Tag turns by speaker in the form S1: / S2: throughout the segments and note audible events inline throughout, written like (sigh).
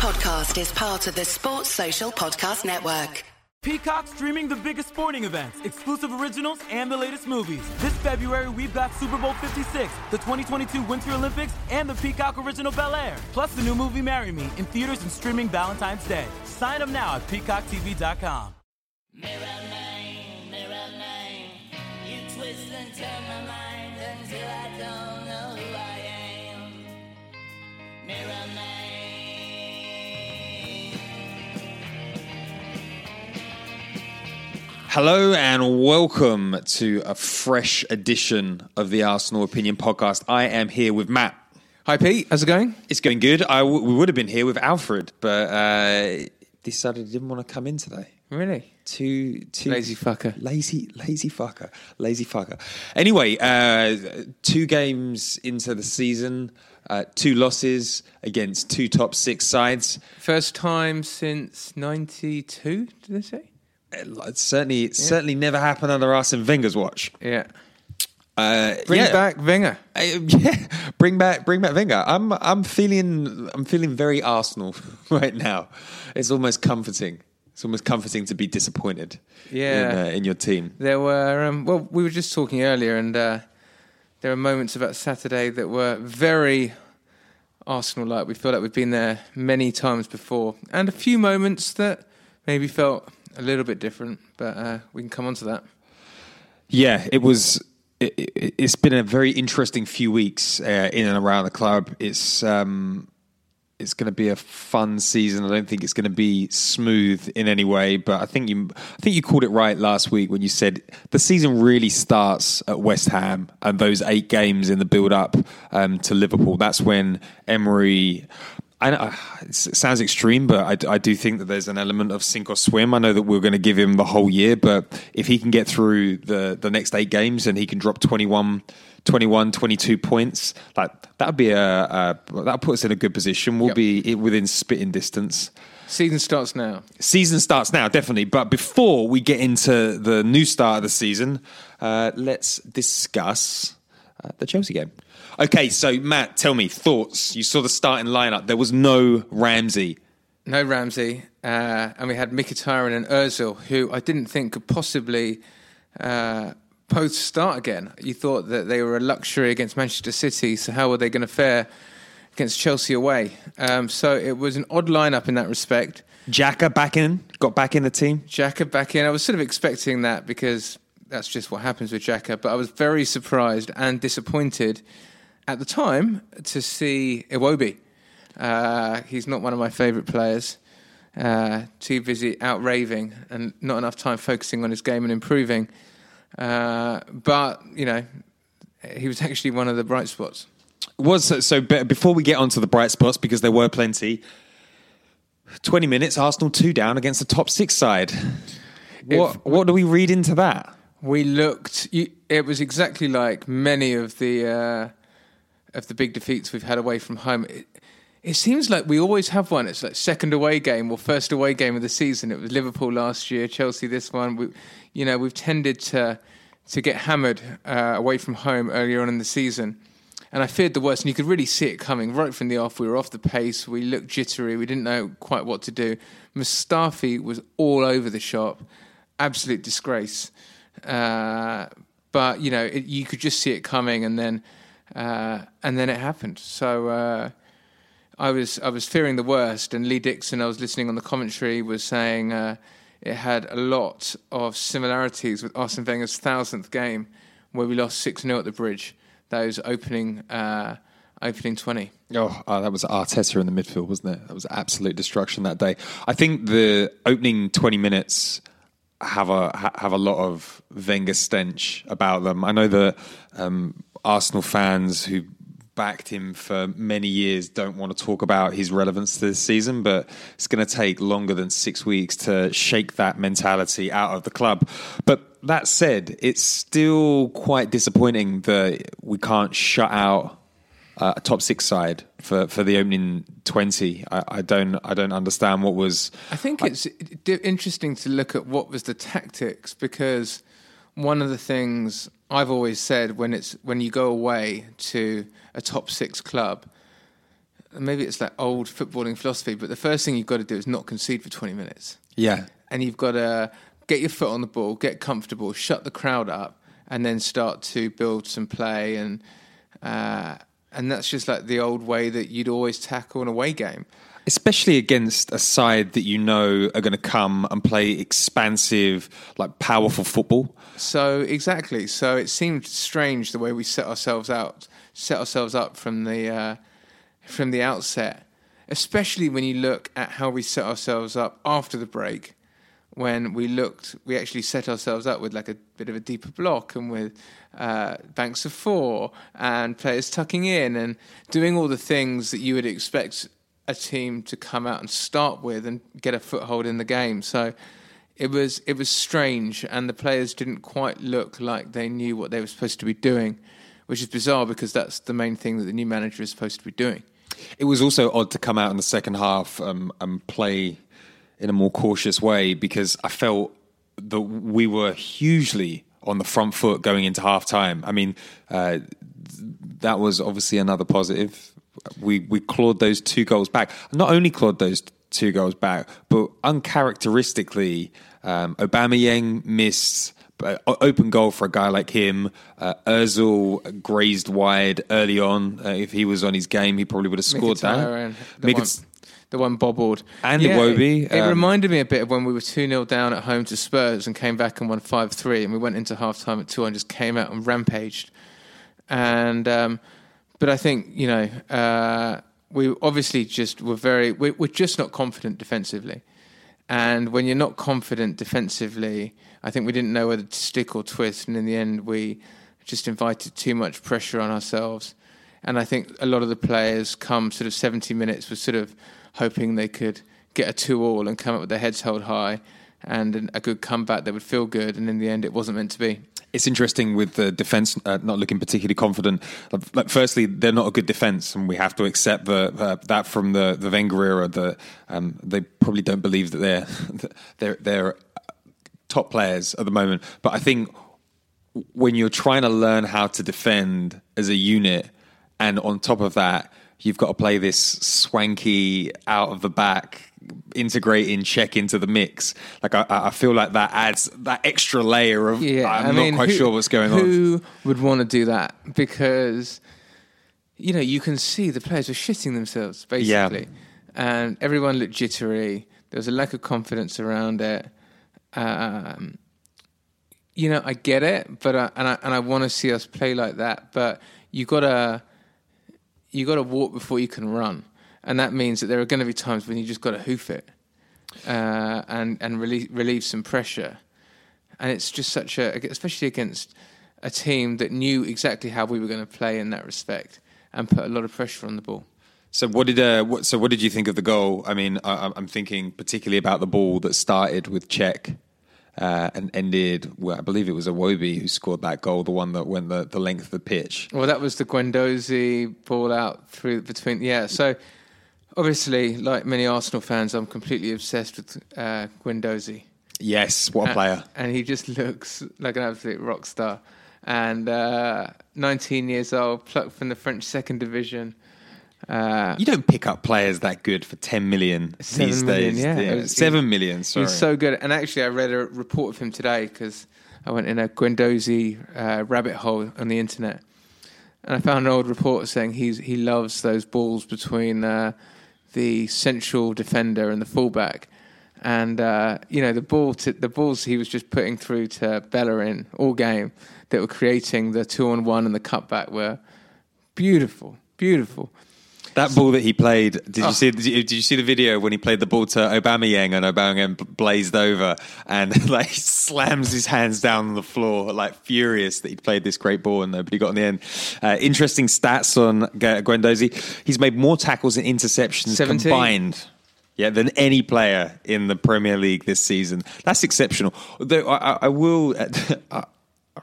S1: podcast is part of the Sports Social Podcast Network.
S2: Peacock streaming the biggest sporting events, exclusive originals, and the latest movies. This February, we've got Super Bowl 56, the 2022 Winter Olympics, and the Peacock original Bel Air. Plus the new movie Marry Me in theaters and streaming Valentine's Day. Sign up now at peacocktv.com.
S3: Mirror man, mirror man, you twist and turn my mind until I don't know who I am. Mirror man.
S4: Hello and welcome to a fresh edition of the Arsenal Opinion Podcast. I am here with Matt.
S5: Hi Pete, how's it going?
S4: It's going good. I w- we would have been here with Alfred, but uh, decided he didn't want to come in today.
S5: Really?
S4: Too, too
S5: Lazy fucker.
S4: lazy, lazy fucker, lazy fucker. Anyway, uh, two games into the season, uh, two losses against two top six sides.
S5: First time since '92, did they say?
S4: It certainly, it certainly never happened under Arsene Wenger's watch.
S5: Yeah.
S4: Uh,
S5: Bring
S4: yeah.
S5: back Wenger.
S4: Uh, yeah, bring back, bring back Wenger. I'm, I'm feeling, I'm feeling very Arsenal (laughs) right now. It's almost comforting. It's almost comforting to be disappointed.
S5: Yeah.
S4: in, uh, in your team.
S5: There were um, well, we were just talking earlier, and uh, there were moments about Saturday that were very Arsenal-like. We feel like we've been there many times before, and a few moments that maybe felt a little bit different. But uh, we can come on to that.
S4: Yeah, it was. It, it's been a very interesting few weeks uh, in and around the club. It's um, it's going to be a fun season. I don't think it's going to be smooth in any way, but I think you I think you called it right last week when you said the season really starts at West Ham and those eight games in the build up um, to Liverpool. That's when Emery. I know, it sounds extreme, but I, I, do think that there's an element of sink or swim. I know that we're going to give him the whole year, but if he can get through the, the next eight games and he can drop 21, 21 22 points, like that'd be a, a that'll put us in a good position. We'll
S5: Yep.
S4: be within spitting distance.
S5: Season starts now.
S4: Season starts now, definitely. But before we get into the new start of the season, uh, let's discuss uh, the Chelsea game. Okay, so Matt, tell me thoughts. You saw the starting lineup. There was no Ramsey.
S5: No Ramsey, uh, and we had Mkhitaryan and Özil, who I didn't think could possibly uh, both start again. You thought that they were a luxury against Manchester City, so how were they going to fare against Chelsea away? Um, so it was an odd lineup in that respect.
S4: Xhaka back in, got back in the team.
S5: Xhaka back in. I was sort of expecting that because that's just what happens with Xhaka, but I was very surprised and disappointed at the time to see Iwobi. Uh, he's not one of my favourite players. Uh, too busy out raving and not enough time focusing on his game and improving. Uh, but you know, he was actually one of the bright spots.
S4: Was so. Before we get onto the bright spots, because there were plenty. Twenty minutes, Arsenal two down against the top six side. What what do we read into that?
S5: We looked. You, it was exactly like many of the uh, of the big defeats we've had away from home. It, it seems like we always have one. It's like second away game or first away game of the season. It was Liverpool last year, Chelsea this one. We, you know, we've tended to to get hammered uh, away from home earlier on in the season. And I feared the worst, and you could really see it coming right from the off. We were off the pace. We looked jittery. We didn't know quite what to do. Mustafi was all over the shop, absolute disgrace. Uh, but you know, it, you could just see it coming, and then uh, and then it happened. So uh, I was I was fearing the worst, and Lee Dixon, I was listening on the commentary, was saying uh, it had a lot of similarities with Arsene Wenger's thousandth game, where we lost six 0 at the bridge. Those opening uh, opening twenty.
S4: Oh, uh, that was Arteta in the midfield, wasn't it? That was absolute destruction that day. I think the opening twenty minutes have a ha- have a lot of Wenger stench about them. I know that um, Arsenal fans who backed him for many years don't want to talk about his relevance to this season, but it's going to take longer than six weeks to shake that mentality out of the club. But that said, it's still quite disappointing that we can't shut out uh, a top six side for, for the opening twenty. I, I don't I don't understand what was.
S5: I think it's interesting to look at what was the tactics because one of the things I've always said when it's when you go away to a top six club, maybe it's like old footballing philosophy, but the first thing you've got to do is not concede for 20 minutes.
S4: Yeah.
S5: And you've got to get your foot on the ball, get comfortable, shut the crowd up, and then start to build some play. And, uh, and that's just like the old way that you'd always tackle an away game.
S4: Especially against a side that you know are going to come and play expansive, like powerful football.
S5: So exactly. So it seemed strange the way we set ourselves out, set ourselves up from the uh, from the outset. Especially when you look at how we set ourselves up after the break, when we looked, we actually set ourselves up with like a bit of a deeper block and with uh, banks of four and players tucking in and doing all the things that you would expect a team to come out and start with and get a foothold in the game. So it was it was strange, and the players didn't quite look like they knew what they were supposed to be doing, which is bizarre because that's the main thing that the new manager is supposed to be doing.
S4: It was also odd to come out in the second half um, and play in a more cautious way because I felt that we were hugely on the front foot going into half time. I mean, uh, that was obviously another positive. We we clawed those two goals back. Not only clawed those two goals back, but uncharacteristically, um, Yang missed uh, open goal for a guy like him. Uh, Özil grazed wide early on. Uh, if he was on his game, he probably would have scored that.
S5: Mkhitaryan, The, one,
S4: Mkhitaryan-
S5: the one bobbled.
S4: And
S5: yeah,
S4: Iwobi,
S5: It, it
S4: um,
S5: reminded me a bit of when we were 2 0 down at home to Spurs and came back and won 5 3. And we went into half time at 2 and just came out and rampaged. And, um, but I think, you know, uh, we obviously just were very, we, we're just not confident defensively. And when you're not confident defensively, I think we didn't know whether to stick or twist. And in the end, we just invited too much pressure on ourselves. And I think a lot of the players come sort of 70 minutes with sort of hoping they could get a two all and come up with their heads held high and a good comeback that would feel good. And in the end, it wasn't meant to be.
S4: It's interesting with the defense uh, not looking particularly confident. Like, firstly, they're not a good defense, and we have to accept the, uh, that from the the Wenger era. That um, they probably don't believe that they're (laughs) they're they're top players at the moment. But I think when you're trying to learn how to defend as a unit, and on top of that, you've got to play this swanky out of the back, integrating Cech into the mix. Like I, I feel like that adds that extra layer of. yeah, I'm not quite
S5: who-
S4: sure what's going on.
S5: Who would want to do that? Because you know you can see the players were shitting themselves basically, and everyone looked jittery. There was a lack of confidence around it. Um, you know, I get it, but I, and I and I want to see us play like that. But you gotta you gotta walk before you can run, and that means that there are going to be times when you just got to hoof it uh, and and relieve, relieve some pressure. And it's just such a, especially against a team that knew exactly how we were going to play in that respect and put a lot of pressure on the ball.
S4: So what did uh, what, so what did you think of the goal? I mean, I, I'm- I'm thinking particularly about the ball that started with Cech uh, and ended. Well, I believe it was Iwobi who scored that goal, the one that went the, the length of the pitch.
S5: Well, that was the Guendouzi ball out through between. Yeah, so obviously, like many Arsenal fans, I'm completely obsessed with uh, Guendouzi.
S4: Yes, what a player!
S5: and he just (laughs) looks like an absolute rock star. And uh, 19 years old, plucked from the French second division. Uh,
S4: You don't pick up players that good for 10 million these
S5: million,
S4: days.
S5: yeah. It was-
S4: Seven million.
S5: He
S4: Sorry.
S5: was so good. And actually, I read a report of him today because I went in a Guendouzi uh, rabbit hole on the internet. And I found an old report saying he's, he loves those balls between uh, the central defender and the fullback. And, uh, you know, the, ball to, the balls he was just putting through to Bellerin all game that were creating the two on one and the cutback were beautiful, beautiful.
S4: That ball that he played. Did
S5: Oh.
S4: you see? Did you, did you see the video when he played the ball to Aubameyang and Aubameyang bl- blazed over and (laughs) like slams his hands down on the floor, like furious that he'd played this great ball and nobody got in the end. Uh, interesting stats on Gu- Guendouzi. He's made more tackles and interceptions
S5: 17.
S4: combined. Yeah, than any player in the Premier League this season. That's exceptional. Though I, I, I will, (laughs) uh,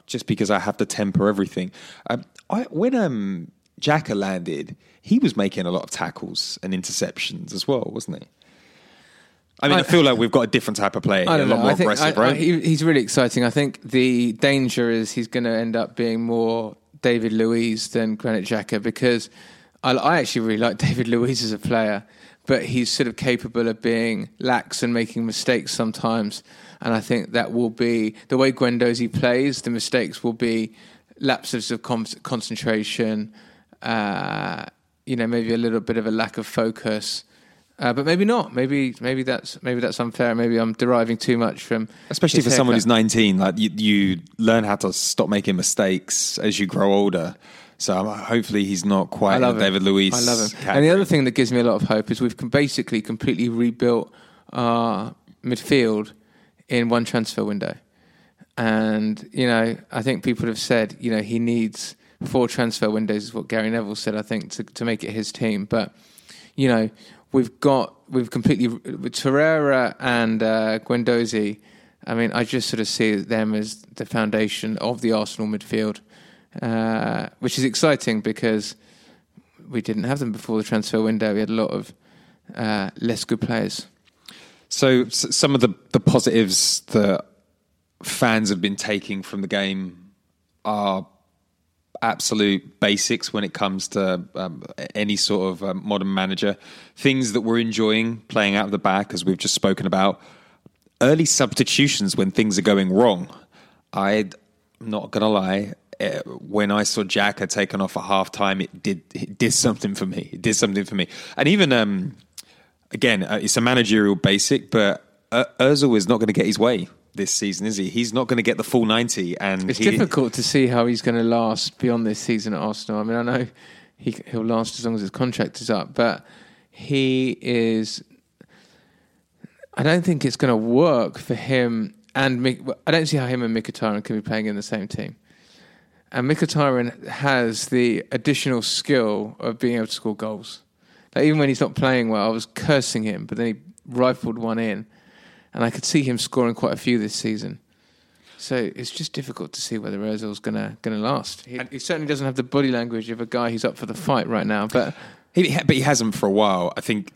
S4: just because I have to temper everything. Um, I, when um, Xhaka landed, he was making a lot of tackles and interceptions as well, wasn't he? I mean, I,
S5: I-
S4: feel like we've got a different type of player, here, a lot
S5: know.
S4: more
S5: I think
S4: aggressive,
S5: I-
S4: right?
S5: he- he's really exciting. I think the danger is he's going to end up being more David Luiz than Granit Xhaka because I, I actually really like (laughs) David Luiz as a player, but he's sort of capable of being lax and making mistakes sometimes. And I think that will be the way Guendouzi plays. The mistakes will be lapses of con- concentration. Uh, you know, maybe a little bit of a lack of focus. Uh, but maybe not. Maybe maybe that's maybe that's unfair. Maybe I'm deriving too much from.
S4: Especially for someone who's 19, like you, you learn how to stop making mistakes as you grow older. So um, hopefully he's not quite
S5: I love
S4: in
S5: him.
S4: David Luiz.
S5: I love him.
S4: category.
S5: And the other thing that gives me a lot of hope is we've basically completely rebuilt our midfield in one transfer window. And, you know, I think people have said, you know, he needs four transfer windows, is what Gary Neville said, I think, to, to make it his team. But, you know, we've got, we've completely, with Torreira and uh, Guendouzi, I mean, I just sort of see them as the foundation of the Arsenal midfield, uh, which is exciting because we didn't have them before the transfer window. We had a lot of uh, less good players.
S4: So some of the, the positives that fans have been taking from the game are absolute basics when it comes to um, any sort of um, modern manager. Things that we're enjoying playing out of the back, as we've just spoken about. Early substitutions when things are going wrong. I'm not gonna lie. eh, When I saw Xhaka had taken off at half time, it did it did something for me. It did something for me. And even um, again, uh, it's a managerial basic, but uh, Özil is not going to get his way this season, is he? He's not going to get the full ninety, and
S5: It's
S4: he,
S5: difficult to see how he's going to last beyond this season at Arsenal. I mean, I know he, he'll last as long as his contract is up, but he is. I don't think it's going to work for him and I don't see how him and Mkhitaryan can be playing in the same team. And Mkhitaryan has the additional skill of being able to score goals. Like even when he's not playing well, I was cursing him, but then he rifled one in, and I could see him scoring quite a few this season. So it's just difficult to see whether Ozil's gonna gonna last. He, he certainly doesn't have the body language of a guy who's up for the fight right now. But
S4: He, but he hasn't for a while. I think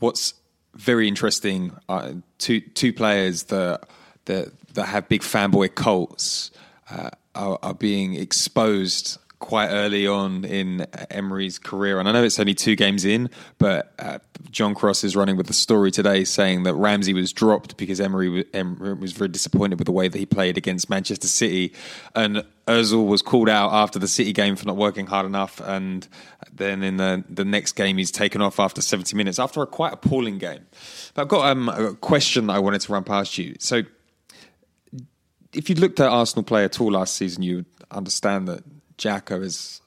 S4: what's very interesting uh, two two players that that that have big fanboy cults uh, are, are being exposed quite early on in Emery's career. And I know it's only two games in, but uh, John Cross is running with the story today saying that Ramsey was dropped because Emery was, Emery was very disappointed with the way that he played against Manchester City. And Ozil was called out after the City game for not working hard enough. And then in the, the next game, he's taken off after 70 minutes after a quite appalling game. But I've got um, a question that I wanted to run past you. So if you looked at Arsenal play at all last season, you would understand that Xhaka has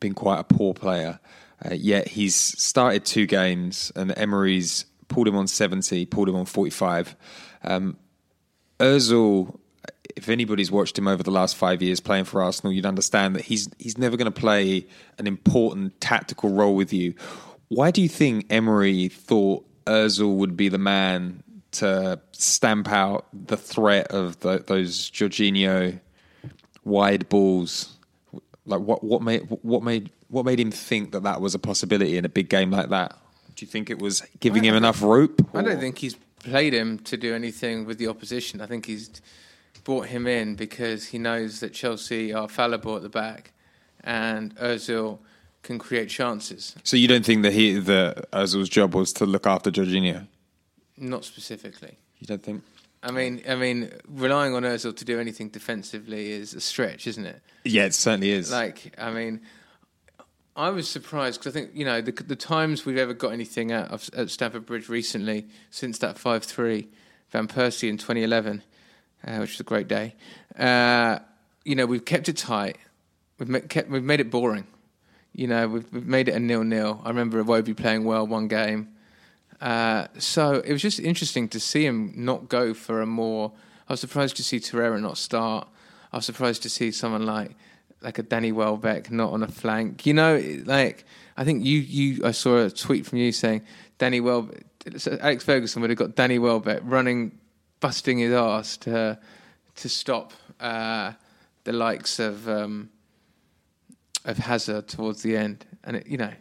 S4: been quite a poor player. Uh, yet he's started two games, and Emery's pulled him on 70, pulled him on 45. Um, Ozil, if anybody's watched him over the last five years playing for Arsenal, you'd understand that he's he's never going to play an important tactical role with you. Why do you think Emery thought Ozil would be the man to stamp out the threat of the, those Jorginho wide balls? Like what what made what made what made him think that that was a possibility in a big game like that? Do you think it was giving him enough rope?
S5: I don't think he's played him to do anything with the opposition. I think he's brought him in because he knows that Chelsea are fallible at the back, and Özil can create chances.
S4: So you don't think that he that Ozil's job was to look after Jorginho?
S5: Not specifically.
S4: You don't think?
S5: I mean, I mean, relying on Özil to do anything defensively is a stretch, isn't it?
S4: Yeah, it certainly is.
S5: Like, I mean, I was surprised because I think you know the the times we've ever got anything out of at Stamford Bridge recently since that five three Van Persie in 2011, uh, which was a great day. Uh, you know, we've kept it tight. We've ma- kept we've made it boring. You know, we've, we've made it a nil nil. I remember Iwobi playing well one game. Uh, so it was just interesting to see him not go for a more. I was surprised to see Torreira not start. I was surprised to see someone like like a Danny Welbeck not on a flank. You know, like I think you you I saw a tweet from you saying Danny Welbeck, Alex Ferguson would have got Danny Welbeck running, busting his ass to to stop uh, the likes of um, of Hazard towards the end, and it, you know.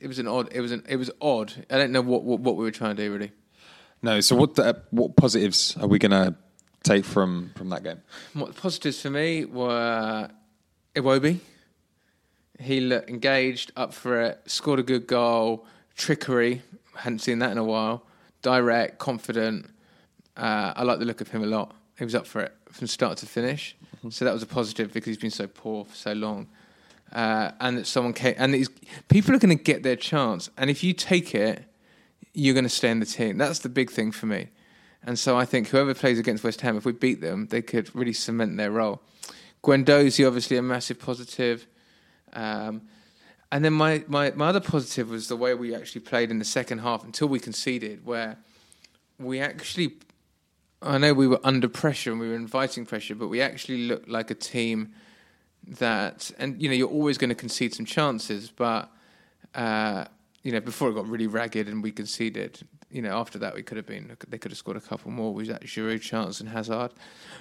S5: It was an odd. It was an. It was odd. I don't know what what, what we were trying to do really.
S4: no. So what uh, what positives are we going to take from from that game?
S5: What positives for me were Iwobi. He looked engaged, up for it, scored a good goal, trickery. Hadn't seen that in a while. Direct, confident. Uh, I like the look of him a lot. He was up for it from start to finish. So that was a positive because he's been so poor for so long. Uh, and that someone came, and people are going to get their chance. And if you take it, you're going to stay in the team. That's the big thing for me. And so I think whoever plays against West Ham, if we beat them, they could really cement their role. Guendouzi, obviously, a massive positive. Um, and then my, my, my other positive was the way we actually played in the second half until we conceded, where we actually, I know we were under pressure and we were inviting pressure, but we actually looked like a team that, and you know, you're always going to concede some chances, but uh, you know, before it got really ragged and we conceded, you know, after that we could have been, they could have scored a couple more. We had Giroud chance and Hazard,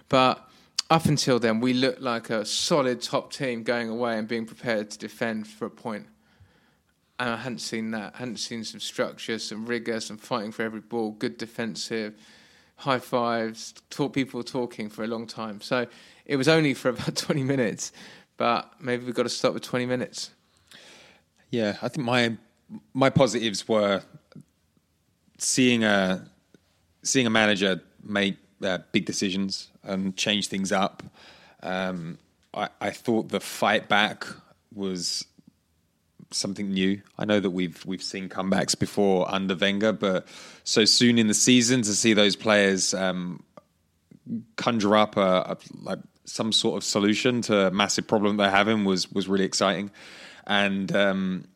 S5: but up until then, we looked like a solid top team going away and being prepared to defend for a point. And I hadn't seen that. I hadn't seen some structure, some rigor, some fighting for every ball, good defensive, high fives, talk, people talking for a long time. So it was only for about (laughs) 20 minutes, but maybe we've got to stop with 20 minutes.
S4: Yeah, I think my my positives were seeing a seeing a manager make uh, big decisions and change things up. Um, I, I thought the fight back was something new. I know that we've we've seen comebacks before under Wenger, but so soon in the season to see those players um, conjure up a, a, like some sort of solution to a massive problem they're having was was really exciting, and um,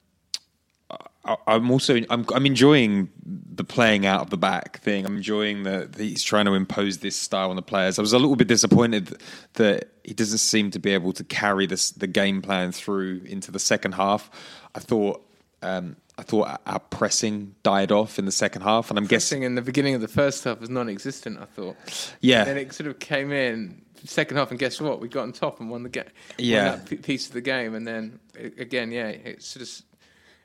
S4: I, I'm also I'm I'm enjoying the playing out of the back thing. I'm enjoying that he's trying to impose this style on the players. I was a little bit disappointed that he doesn't seem to be able to carry this the game plan through into the second half. I thought um, I thought our pressing died off in the second half, and I'm guessing
S5: Guessing in the beginning of the first half was non-existent. I thought.
S4: Yeah.
S5: Then it sort of came in second half, and guess what? We got on top and won the game.
S4: Yeah.
S5: Won that p- piece of the game, and then again, yeah, it sort of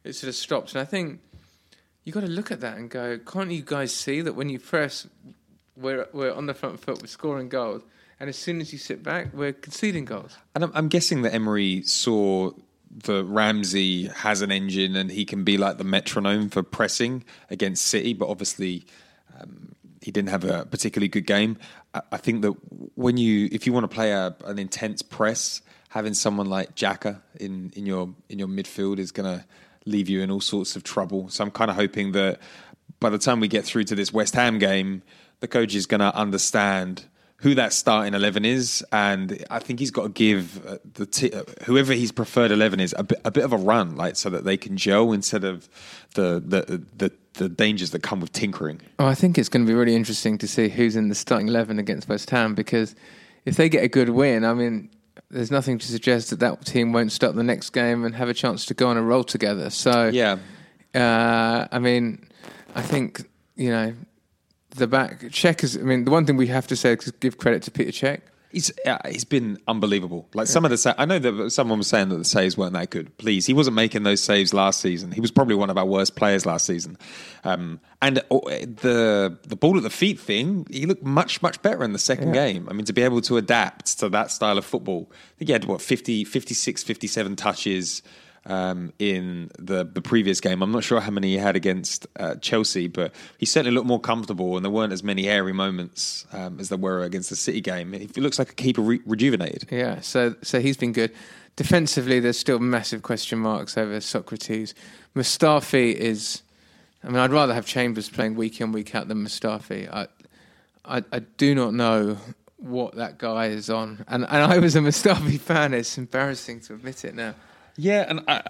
S5: it sort of stopped. And I think you got to look at that and go, can't you guys see that when you press, we're we're on the front foot, we're scoring goals, and as soon as you sit back, we're conceding goals.
S4: And I'm, I'm guessing that Emery saw that Ramsey has an engine and he can be like the metronome for pressing against City, but obviously um, he didn't have a particularly good game. I, think that when you, if you want to play a, an intense press, having someone like Jacka in, in your in your midfield is going to leave you in all sorts of trouble. So I'm kind of hoping that by the time we get through to this West Ham game, the coach is going to understand who that starting eleven is, and I think he's got to give uh, the t- uh, whoever his preferred eleven is a bit, a bit of a run, like so that they can gel instead of the the the, the dangers that come with tinkering.
S5: Oh, I think it's going to be really interesting to see who's in the starting eleven against West Ham because if they get a good win, I mean, there's nothing to suggest that that team won't start the next game and have a chance to go on a roll together. So
S4: Yeah,
S5: Uh, I mean, I think you know the back Cech is. I mean, the one thing we have to say is give credit to Petr Cech.
S4: He's uh, he's been unbelievable. Like some of the sa- I know that someone was saying that the saves weren't that good. Please, he wasn't making those saves last season. He was probably one of our worst players last season. Um, and uh, the the ball at the feet thing, he looked much much better in the second game. I mean, to be able to adapt to that style of football, I think he had what 50, 56, 57 touches. Um, in the the previous game, I'm not sure how many he had against uh, Chelsea, but he certainly looked more comfortable, and there weren't as many airy moments um, as there were against the City game. He looks like a keeper re- rejuvenated.
S5: Yeah, so so he's been good. Defensively, there's still massive question marks over Sokratis. Mustafi is. I mean, I'd rather have Chambers playing week in week out than Mustafi. I, I, I do not know what that guy is on, and and I was a Mustafi fan. It's embarrassing to admit it now.
S4: Yeah, and I,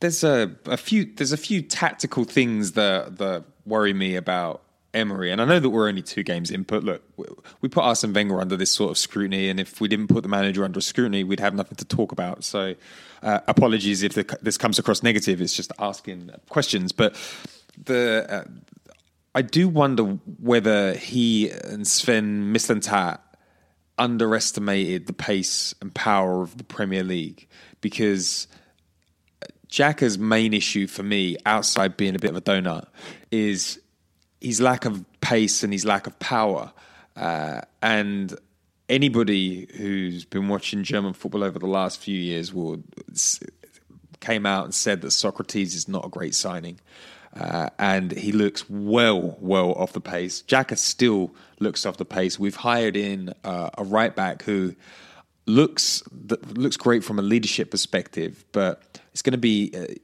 S4: there's a, a few there's a few tactical things that that worry me about Emery, and I know that we're only two games in. But look, we- put Arsene Wenger under this sort of scrutiny, and if we didn't put the manager under scrutiny, we'd have nothing to talk about. So, uh, apologies if the, this comes across negative. It's just asking questions, but the. Uh, I do wonder whether he and Sven Mislintat underestimated the pace and power of the Premier League because Xhaka's main issue for me, outside being a bit of a donut, is his lack of pace and his lack of power. Uh, and anybody who's been watching German football over the last few years will came out and said that Sokratis is not a great signing. Uh, and he looks well, well off the pace. Xhaka still looks off the pace. We've hired in uh, a right back who looks looks great from a leadership perspective, but it's going to be uh,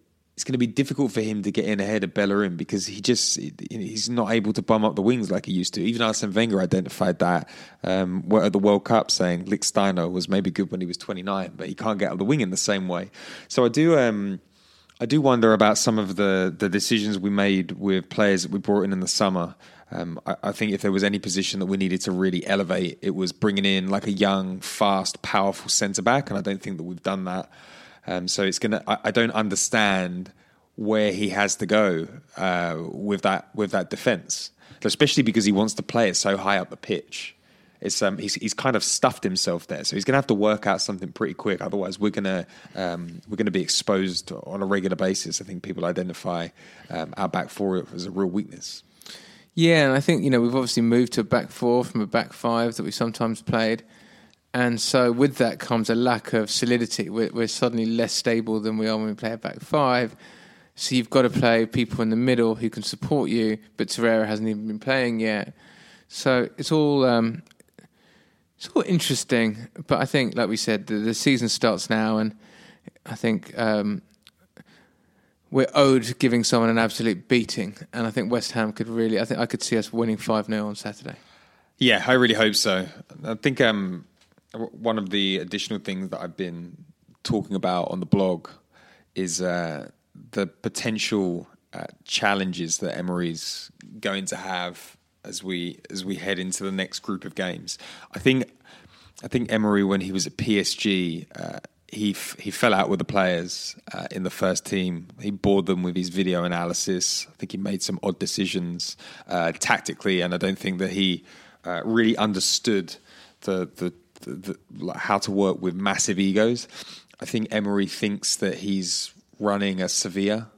S4: it's going to be difficult for him to get in ahead of Bellerin because he just he's not able to bum up the wings like he used to. Even Arsene Wenger identified that um, at the World Cup, saying Lichtsteiner was maybe good when he was 29, but he can't get up the wing in the same way. So I do. Um, I do wonder about some of the, the decisions we made with players that we brought in in the summer. Um, I, I, think if there was any position that we needed to really elevate, it was bringing in like a young, fast, powerful centre back, and I don't think that we've done that. Um, so it's gonna. I, I, don't understand where he has to go uh, with that with that defense, especially because he wants to play it so high up the pitch. It's um, he's he's kind of stuffed himself there, so he's going to have to work out something pretty quick. Otherwise, we're gonna um, we're going to be exposed on a regular basis. I think people identify um, our back four as a real weakness.
S5: Yeah, and I think you know we've obviously moved to a back four from a back five that we sometimes played. And so with that comes a lack of solidity. We're, we're, suddenly less stable than we are when we play a back five. So you've got to play people in the middle who can support you, but Torreira hasn't even been playing yet. So it's all um, it's all interesting. But I think, like we said, the, the season starts now, and I think um, we're owed giving someone an absolute beating. And I think West Ham could really. I think I could see us winning five 0 on Saturday.
S4: Yeah, I really hope so. I think um, one of the additional things that I've been talking about on the blog is uh, the potential uh, challenges that Emery's going to have as we as we head into the next group of games. I think I think Emery when he was at PSG. Uh, he f- he fell out with the players uh, in the first team. He bored them with his video analysis. I think he made some odd decisions uh, tactically, and I don't think that he uh, really understood the the the, the, how to work with massive egos. I think Emery thinks that he's running a Sevilla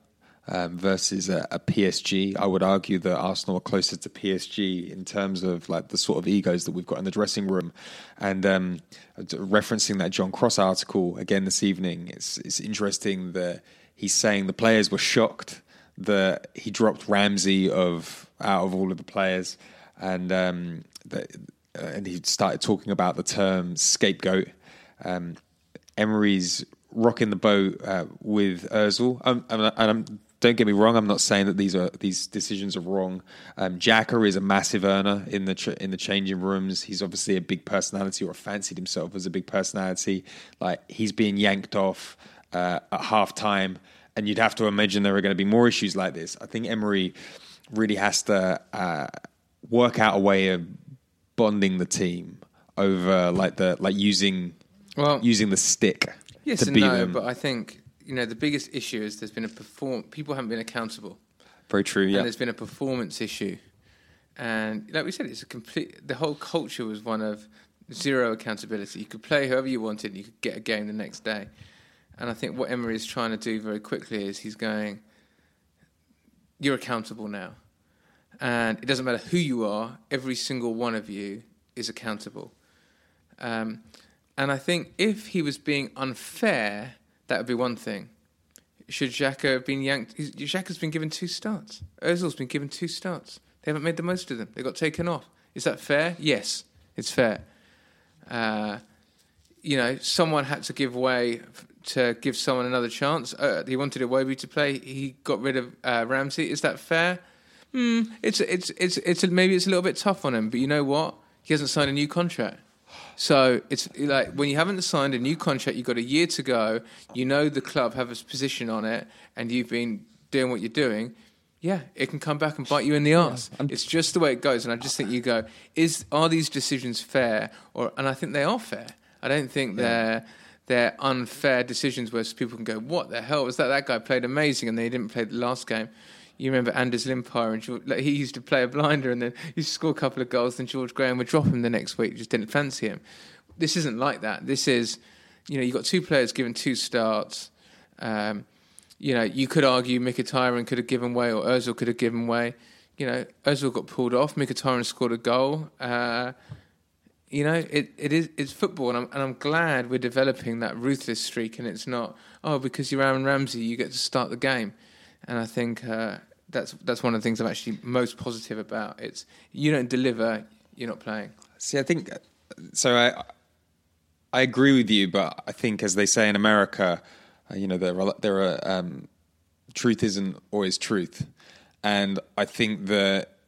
S4: um, versus a, a, PSG. I would argue that Arsenal are closer to PSG in terms of like the sort of egos that we've got in the dressing room. And um, referencing that John Cross article again this evening, it's it's interesting that he's saying the players were shocked that he dropped Ramsey of out of all of the players, and um, that uh, and he started talking about the term scapegoat. Um, Emery's rocking the boat uh, with Özil, um, and I'm, don't get me wrong. I'm not saying that these are these decisions are wrong. Um, Xhaka is a massive earner in the in the changing rooms. He's obviously a big personality, or fancied himself as a big personality. Like he's being yanked off uh, at half time, and you'd have to imagine there are going to be more issues like this. I think Emery really has to uh, work out a way of bonding the team over like the like using well using the stick.
S5: Yes
S4: to
S5: and
S4: beat
S5: no,
S4: them.
S5: but I think you know the biggest issue is there's been a perform. People haven't been accountable.
S4: Very true. Yeah,
S5: and there's been a performance issue, and like we said, it's a complete. The whole culture was one of zero accountability. You could play whoever you wanted. You could get a game the next day, and I think what Emery is trying to do very quickly is he's going. You're accountable now. And it doesn't matter who you are, every single one of you is accountable. Um, and I think if he was being unfair, that would be one thing. Should Xhaka have been yanked? Xhaka's been given two starts. Ozil's been given two starts. They haven't made the most of them. They got taken off. Is that fair? Yes, it's fair. Uh, you know, someone had to give way to give someone another chance. Uh, he wanted Iwobi to play. He got rid of uh, Ramsey. Is that fair? Mm, it's it's it's it's maybe it's a little bit tough on him, but you know what? He hasn't signed a new contract. So it's like when you haven't signed a new contract, you've got a year to go. You know the club have a position on it, and you've been doing what you're doing. Yeah, it can come back and bite you in the ass. Yeah, it's just the way it goes, and I just think you go: is are these decisions fair? Or and I think they are fair. I don't think yeah. they're they're unfair decisions where people can go, "What the hell was that? That guy played amazing, and they didn't play the last game." You remember Anders Limpar and George, like, he used to play a blinder and then he score a couple of goals, and George Graham would drop him the next week. Just didn't fancy him. This isn't like that. This is, you know, you've got two players given two starts. Um, you know, you could argue Mkhitaryan could have given way or Özil could have given way. You know, Özil got pulled off. Mkhitaryan scored a goal. Uh, You know, it, it is it's football, and I'm and I'm glad we're developing that ruthless streak, and it's not oh because you're Aaron Ramsey, you get to start the game, and I think uh, that's that's one of the things I'm actually most positive about. It's you don't deliver, you're not playing.
S4: See, I think so. I I agree with you, but I think, as they say in America, uh, you know, there are, there are um, truth isn't always truth, and I think that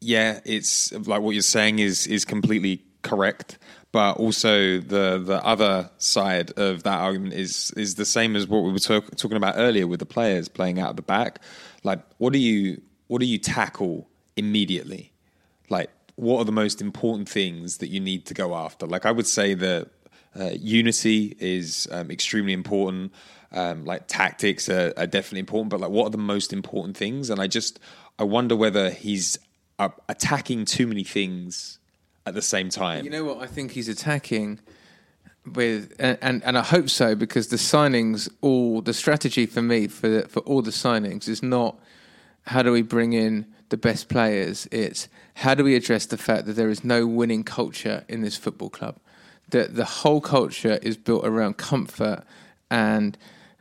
S4: yeah, it's like what you're saying is is completely correct, but also the the other side of that argument is is the same as what we were talk, talking about earlier with the players playing out of the back. Like, what do you what do you tackle immediately? Like, what are the most important things that you need to go after? Like, I would say that uh, unity is um, extremely important. Um, like tactics are, are, definitely important, but like, what are the most important things? And I just I wonder whether he's uh, attacking too many things at the same time.
S5: You know what? I think he's attacking with, and, and, and I hope so because the signings, all the strategy for me for for all the signings is not how do we bring in the best players. It's how do we address the fact that there is no winning culture in this football club. That the whole culture is built around comfort and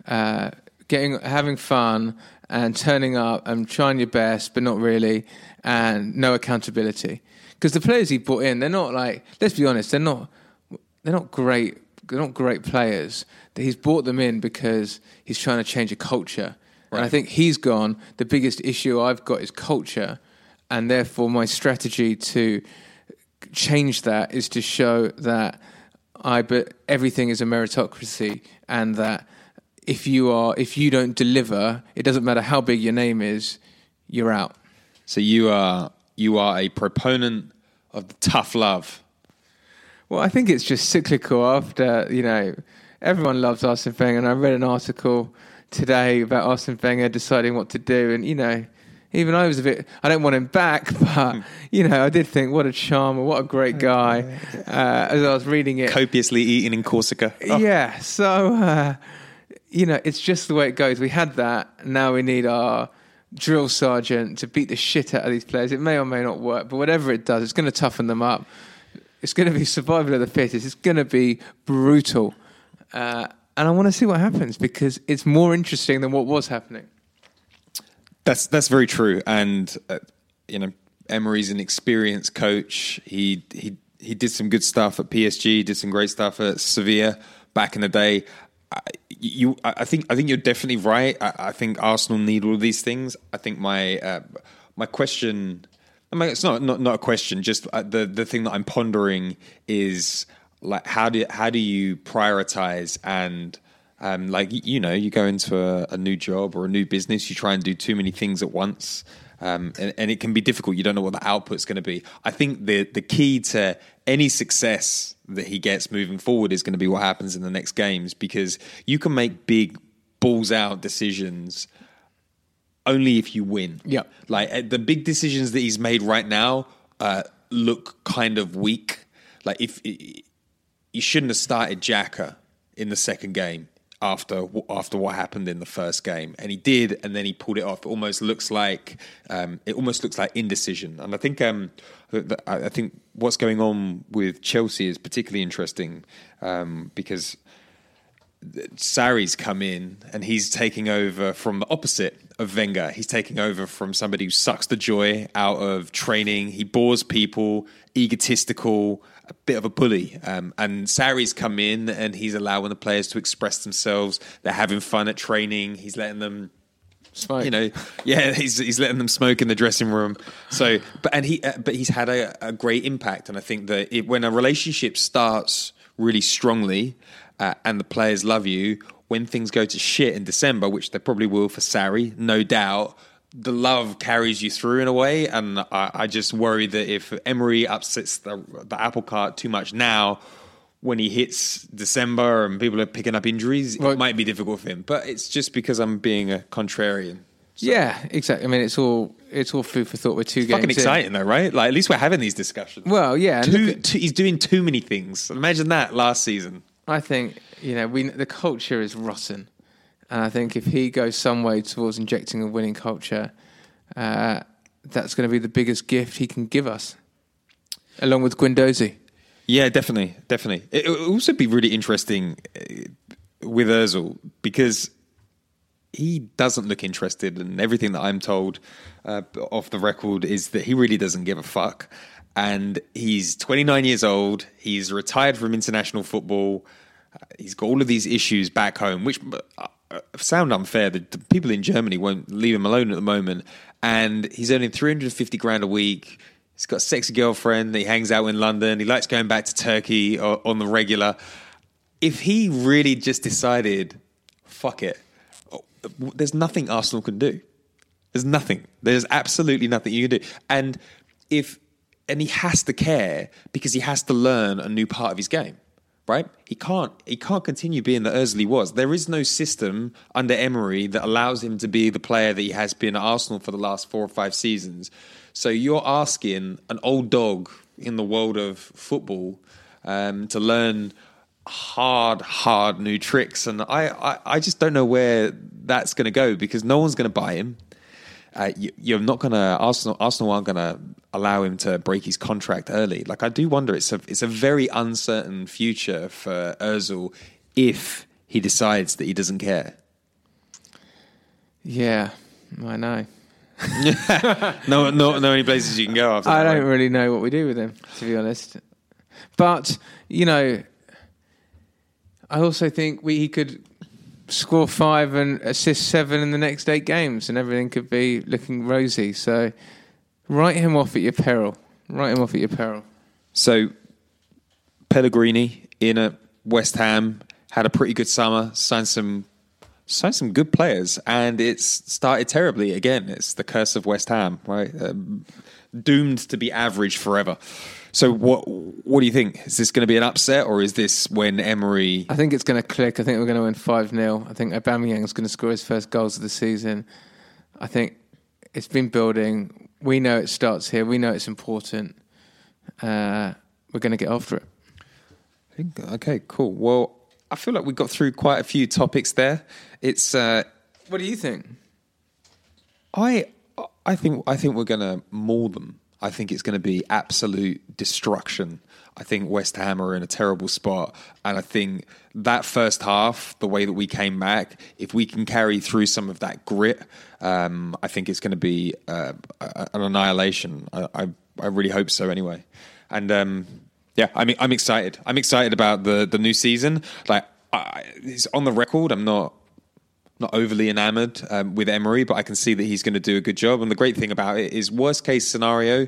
S5: uh, getting having fun and turning up and trying your best, but not really, and no accountability because the players he brought in, they're not like. Let's be honest, they're not. They're not great. They're not great players. He's brought them in because he's trying to change a culture, right. and I think he's gone. The biggest issue I've got is culture, and therefore my strategy to change that is to show that I. But everything is a meritocracy, and that if you are if you don't deliver, it doesn't matter how big your name is, you're out.
S4: So you are you are a proponent of the tough love.
S5: Well, I think it's just cyclical. After you know, everyone loves Arsene Wenger, and I read an article today about Arsene Wenger deciding what to do, and you know, even I was a bit. I don't want him back, (laughs) but you know, I did think, what a charmer, what a great guy. Uh, as I was reading it,
S4: copiously eating in Corsica.
S5: Oh. (laughs) Yeah, so uh, you know, it's just the way it goes. We had that. Now we need our drill sergeant to beat the shit out of these players. It may or may not work, but whatever it does, it's going to toughen them up. It's going to be (laughs) survival of the fittest. It's going to be brutal. Uh, and I want to see what happens because it's more interesting than what was happening.
S4: That's that's very true, and uh, you know, Emery's an experienced coach. He he he did some good stuff at PSG. Did some great stuff at Sevilla back in the day you, I think, I think you're definitely right. I, I, think Arsenal need all these things. I think my uh, my question, I mean, it's not, not not a question. Just uh, the the thing that I'm pondering is like how do how do you prioritize and um, like you know you go into a, a, new job or a new business, you try and do too many things at once. Um, and, and, it can be difficult. You don't know what the output's going to be. I think the the key to any success that he gets moving forward is going to be what happens in the next games because you can make big balls out decisions only if you win.
S5: Yeah,
S4: like uh, the big decisions that he's made right now uh, look kind of weak. Like if you shouldn't have started Xhaka in the second game after after what happened in the first game, and he did, and then he pulled it off. It almost looks like um, it almost looks like indecision, and I think um, I think what's going on with Chelsea is particularly interesting um, because Sarri's come in and he's taking over from the opposite of Wenger. He's taking over from somebody who sucks the joy out of training. He bores people, egotistical, a bit of a bully. Um, and Sarri's come in and he's allowing the players to express themselves. They're having fun at training. He's letting them
S5: Smoke.
S4: You know, (laughs) yeah, he's he's letting them smoke in the dressing room. So, but and he, uh, but he's had a, a, great impact, and I think that it, when a relationship starts really strongly, uh, and the players love you, when things go to shit in December, which they probably will for Sarri, no doubt, the love carries you through in a way. And I, I just worry that if Emery upsets the, the apple cart too much now, when he hits December and people are picking up injuries, well, it might be difficult for him. But it's just because I'm being a contrarian.
S5: So. Yeah, exactly. I mean, it's all it's all food for thought with two
S4: it's
S5: games.
S4: Fucking exciting
S5: in.
S4: though, right? Like at least we're having these discussions.
S5: Well, yeah.
S4: Too, at, too, he's doing too many things. Imagine that last season.
S5: I think you know we the culture is rotten, and I think if he goes some way towards injecting a winning culture, uh, that's going to be the biggest gift he can give us, along with Guendouzi.
S4: Yeah, definitely, definitely. It would also be really interesting uh, with Özil because he doesn't look interested, and everything that I'm told uh, off the record is that he really doesn't give a fuck. And he's 29 years old. He's retired from international football. Uh, he's got all of these issues back home, which uh, Uh, sound unfair. The, the people in Germany won't leave him alone at the moment, and he's earning 350 grand a week. He's got a sexy girlfriend that he hangs out in London. He likes going back to Turkey uh, on the regular. If he really just decided, fuck it, oh, there's nothing Arsenal can do. There's nothing. There's absolutely nothing you can do. And if and he has to care because he has to learn a new part of his game. Right? He can't he can't continue being the he was. There is no system under Emery that allows him to be the player that he has been at Arsenal for the last four or five seasons. So you're asking an old dog in the world of football um, to learn hard, hard new tricks, and I, I, I just don't know where that's going to go because no one's going to buy him. Uh, you, you're not going to Arsenal. Arsenal aren't going to allow him to break his contract early. Like I do wonder. It's a it's a very uncertain future for Özil if he decides that he doesn't care.
S5: Yeah, I know. (laughs)
S4: No, no, no. Any places you can go after.
S5: I
S4: that,
S5: don't
S4: right?
S5: really know what we do with him, to be honest. But you know, I also think we he could score five and assist seven in the next eight games, and everything could be looking rosy. So, write him off at your peril. Write him off at your peril.
S4: So Pellegrini in at West Ham had a pretty good summer, signed some signed some good players, and it's started terribly again. It's the curse of West Ham, right? Um, doomed to be average forever. So what what do you think? Is this going to be an upset, or is this when Emery?
S5: I think it's going to click. I think we're going to win 5 0. I think Aubameyang's going to score his first goals of the season. I think it's been building. We know it starts here. We know it's important. Uh, we're going to get after it.
S4: Okay, cool. Well, I feel like we got through quite a few topics there. It's uh,
S5: What do you think?
S4: I I think I think we're going to maul them. I think it's going to be absolute destruction. I think West Ham are in a terrible spot, and I think that first half, the way that we came back, if we can carry through some of that grit, um, I think it's going to be uh, an annihilation. I, I I really hope so. Anyway, and um, yeah, I mean, I'm excited. I'm excited about the the new season. Like, I, it's on the record. I'm not not overly enamored um, with Emery, but I can see that he's going to do a good job. And the great thing about it is, worst case scenario,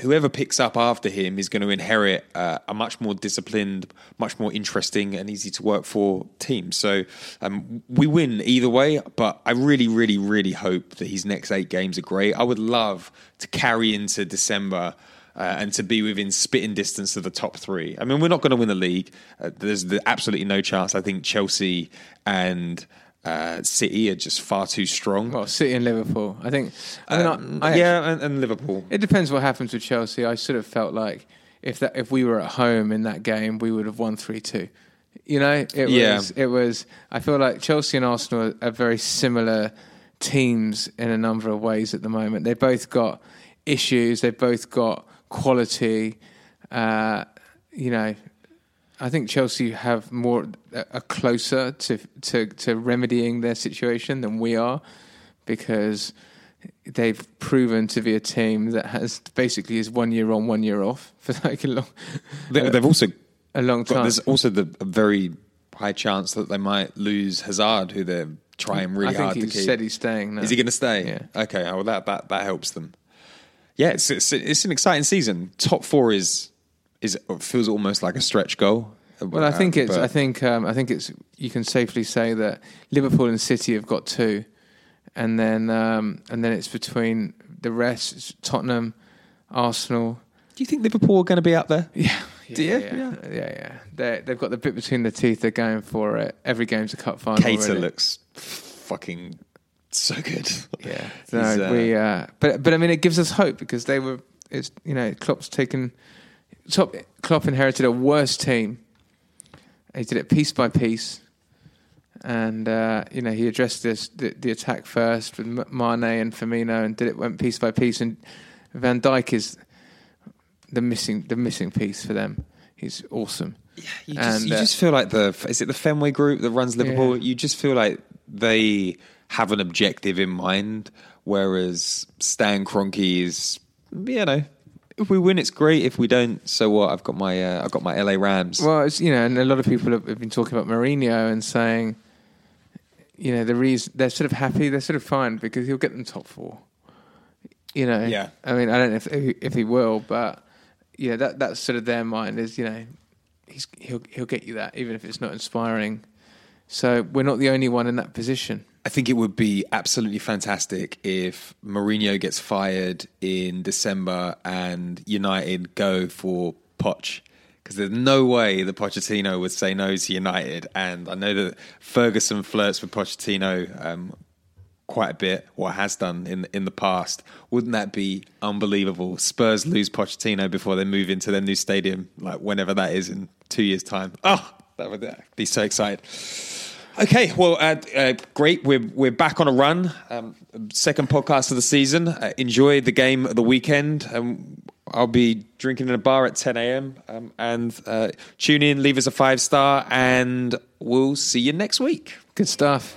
S4: whoever picks up after him is going to inherit uh, a much more disciplined, much more interesting, and easy to work for team. So um, we win either way, but I really, really, really hope that his next eight games are great. I would love to carry into December. Uh, and to be within spitting distance of the top three. I mean, we're not going to win the league. Uh, there's the, absolutely no chance. I think Chelsea and uh, City are just far too strong.
S5: Well, City and Liverpool. I think. I
S4: Um,
S5: I, I
S4: yeah, and, and Liverpool.
S5: It depends what happens with Chelsea. I sort of felt like if that if we were at home in that game, we would have won three two. You know, it
S4: Yeah.
S5: was it was. I feel like Chelsea and Arsenal are very similar teams in a number of ways at the moment. They've both got issues. They've both got quality. Uh, you know, I think Chelsea have more uh, are closer to to to remedying their situation than we are because they've proven to be a team that has basically is one year on, one year off for (laughs) like a long
S4: They, they've also (laughs)
S5: a long
S4: got,
S5: time.
S4: there's also the very high chance that they might lose Hazard, who they're trying really
S5: I think
S4: hard
S5: he
S4: to keep.
S5: said he's staying now.
S4: Is he going to stay?
S5: Yeah.
S4: Okay. Well, that that that helps them. Yeah, it's it's, it's an exciting season. Top four is is it feels almost like a stretch goal.
S5: Well, I think
S4: Um,
S5: it's.
S4: but-
S5: I think. Um, I think it's. You can safely say that Liverpool and City have got two, and then um, and then it's between the rest. It's Tottenham, Arsenal.
S4: Do you think Liverpool are going to be up there?
S5: Yeah, (laughs)
S4: Do you?
S5: Yeah, yeah, yeah. yeah. They they've got the bit between the teeth. They're going for it. Every game's a cup final.
S4: Keita
S5: really.
S4: looks fucking so good. (laughs)
S5: Yeah, (laughs) no,
S4: uh,
S5: we. Uh, but but I mean, it gives us hope because they were. It's you know, Klopp's taken. Top Klopp inherited a worse team. He did it piece by piece, and uh, you know he addressed this the, the attack first with Mane and Firmino, and did it went piece by piece. And Van Dijk is the missing the missing piece for them. he's awesome.
S4: You just,
S5: And,
S4: you
S5: uh,
S4: just feel like the is it the Fenway Group that runs Liverpool?
S5: Yeah.
S4: You just feel like they have an objective in mind, whereas Stan Kroenke is, you know, if we win, it's great. If we don't, so what? I've got my uh, I've got my LA Rams.
S5: Well, it's, you know, and a lot of people have, have been talking about Mourinho and saying, you know, the reason they're sort of happy, they're sort of fine because he'll get them top four. You know,
S4: Yeah.
S5: I mean, I don't know if if he will, but yeah, that that's sort of their mind is, you know, he's he'll he'll get you that even if it's not inspiring. So we're not the only one in that position.
S4: I think it would be absolutely fantastic if Mourinho gets fired in December and United go for Poch. Because there's no way that Pochettino would say no to United. And I know that Ferguson flirts with Pochettino um, quite a bit, or has done in in the past. Wouldn't that be unbelievable? Spurs lose Pochettino before they move into their new stadium, like whenever that is in two years' time. Oh, that would be so excited. Okay, well, uh, uh, great. We're we're back on a run. Um, second podcast of the season. Uh, enjoy the game of the weekend. Um, I'll be drinking in a bar at 10 a.m. Um, and uh, tune in, leave us a five star, and we'll see you next week.
S5: Good stuff.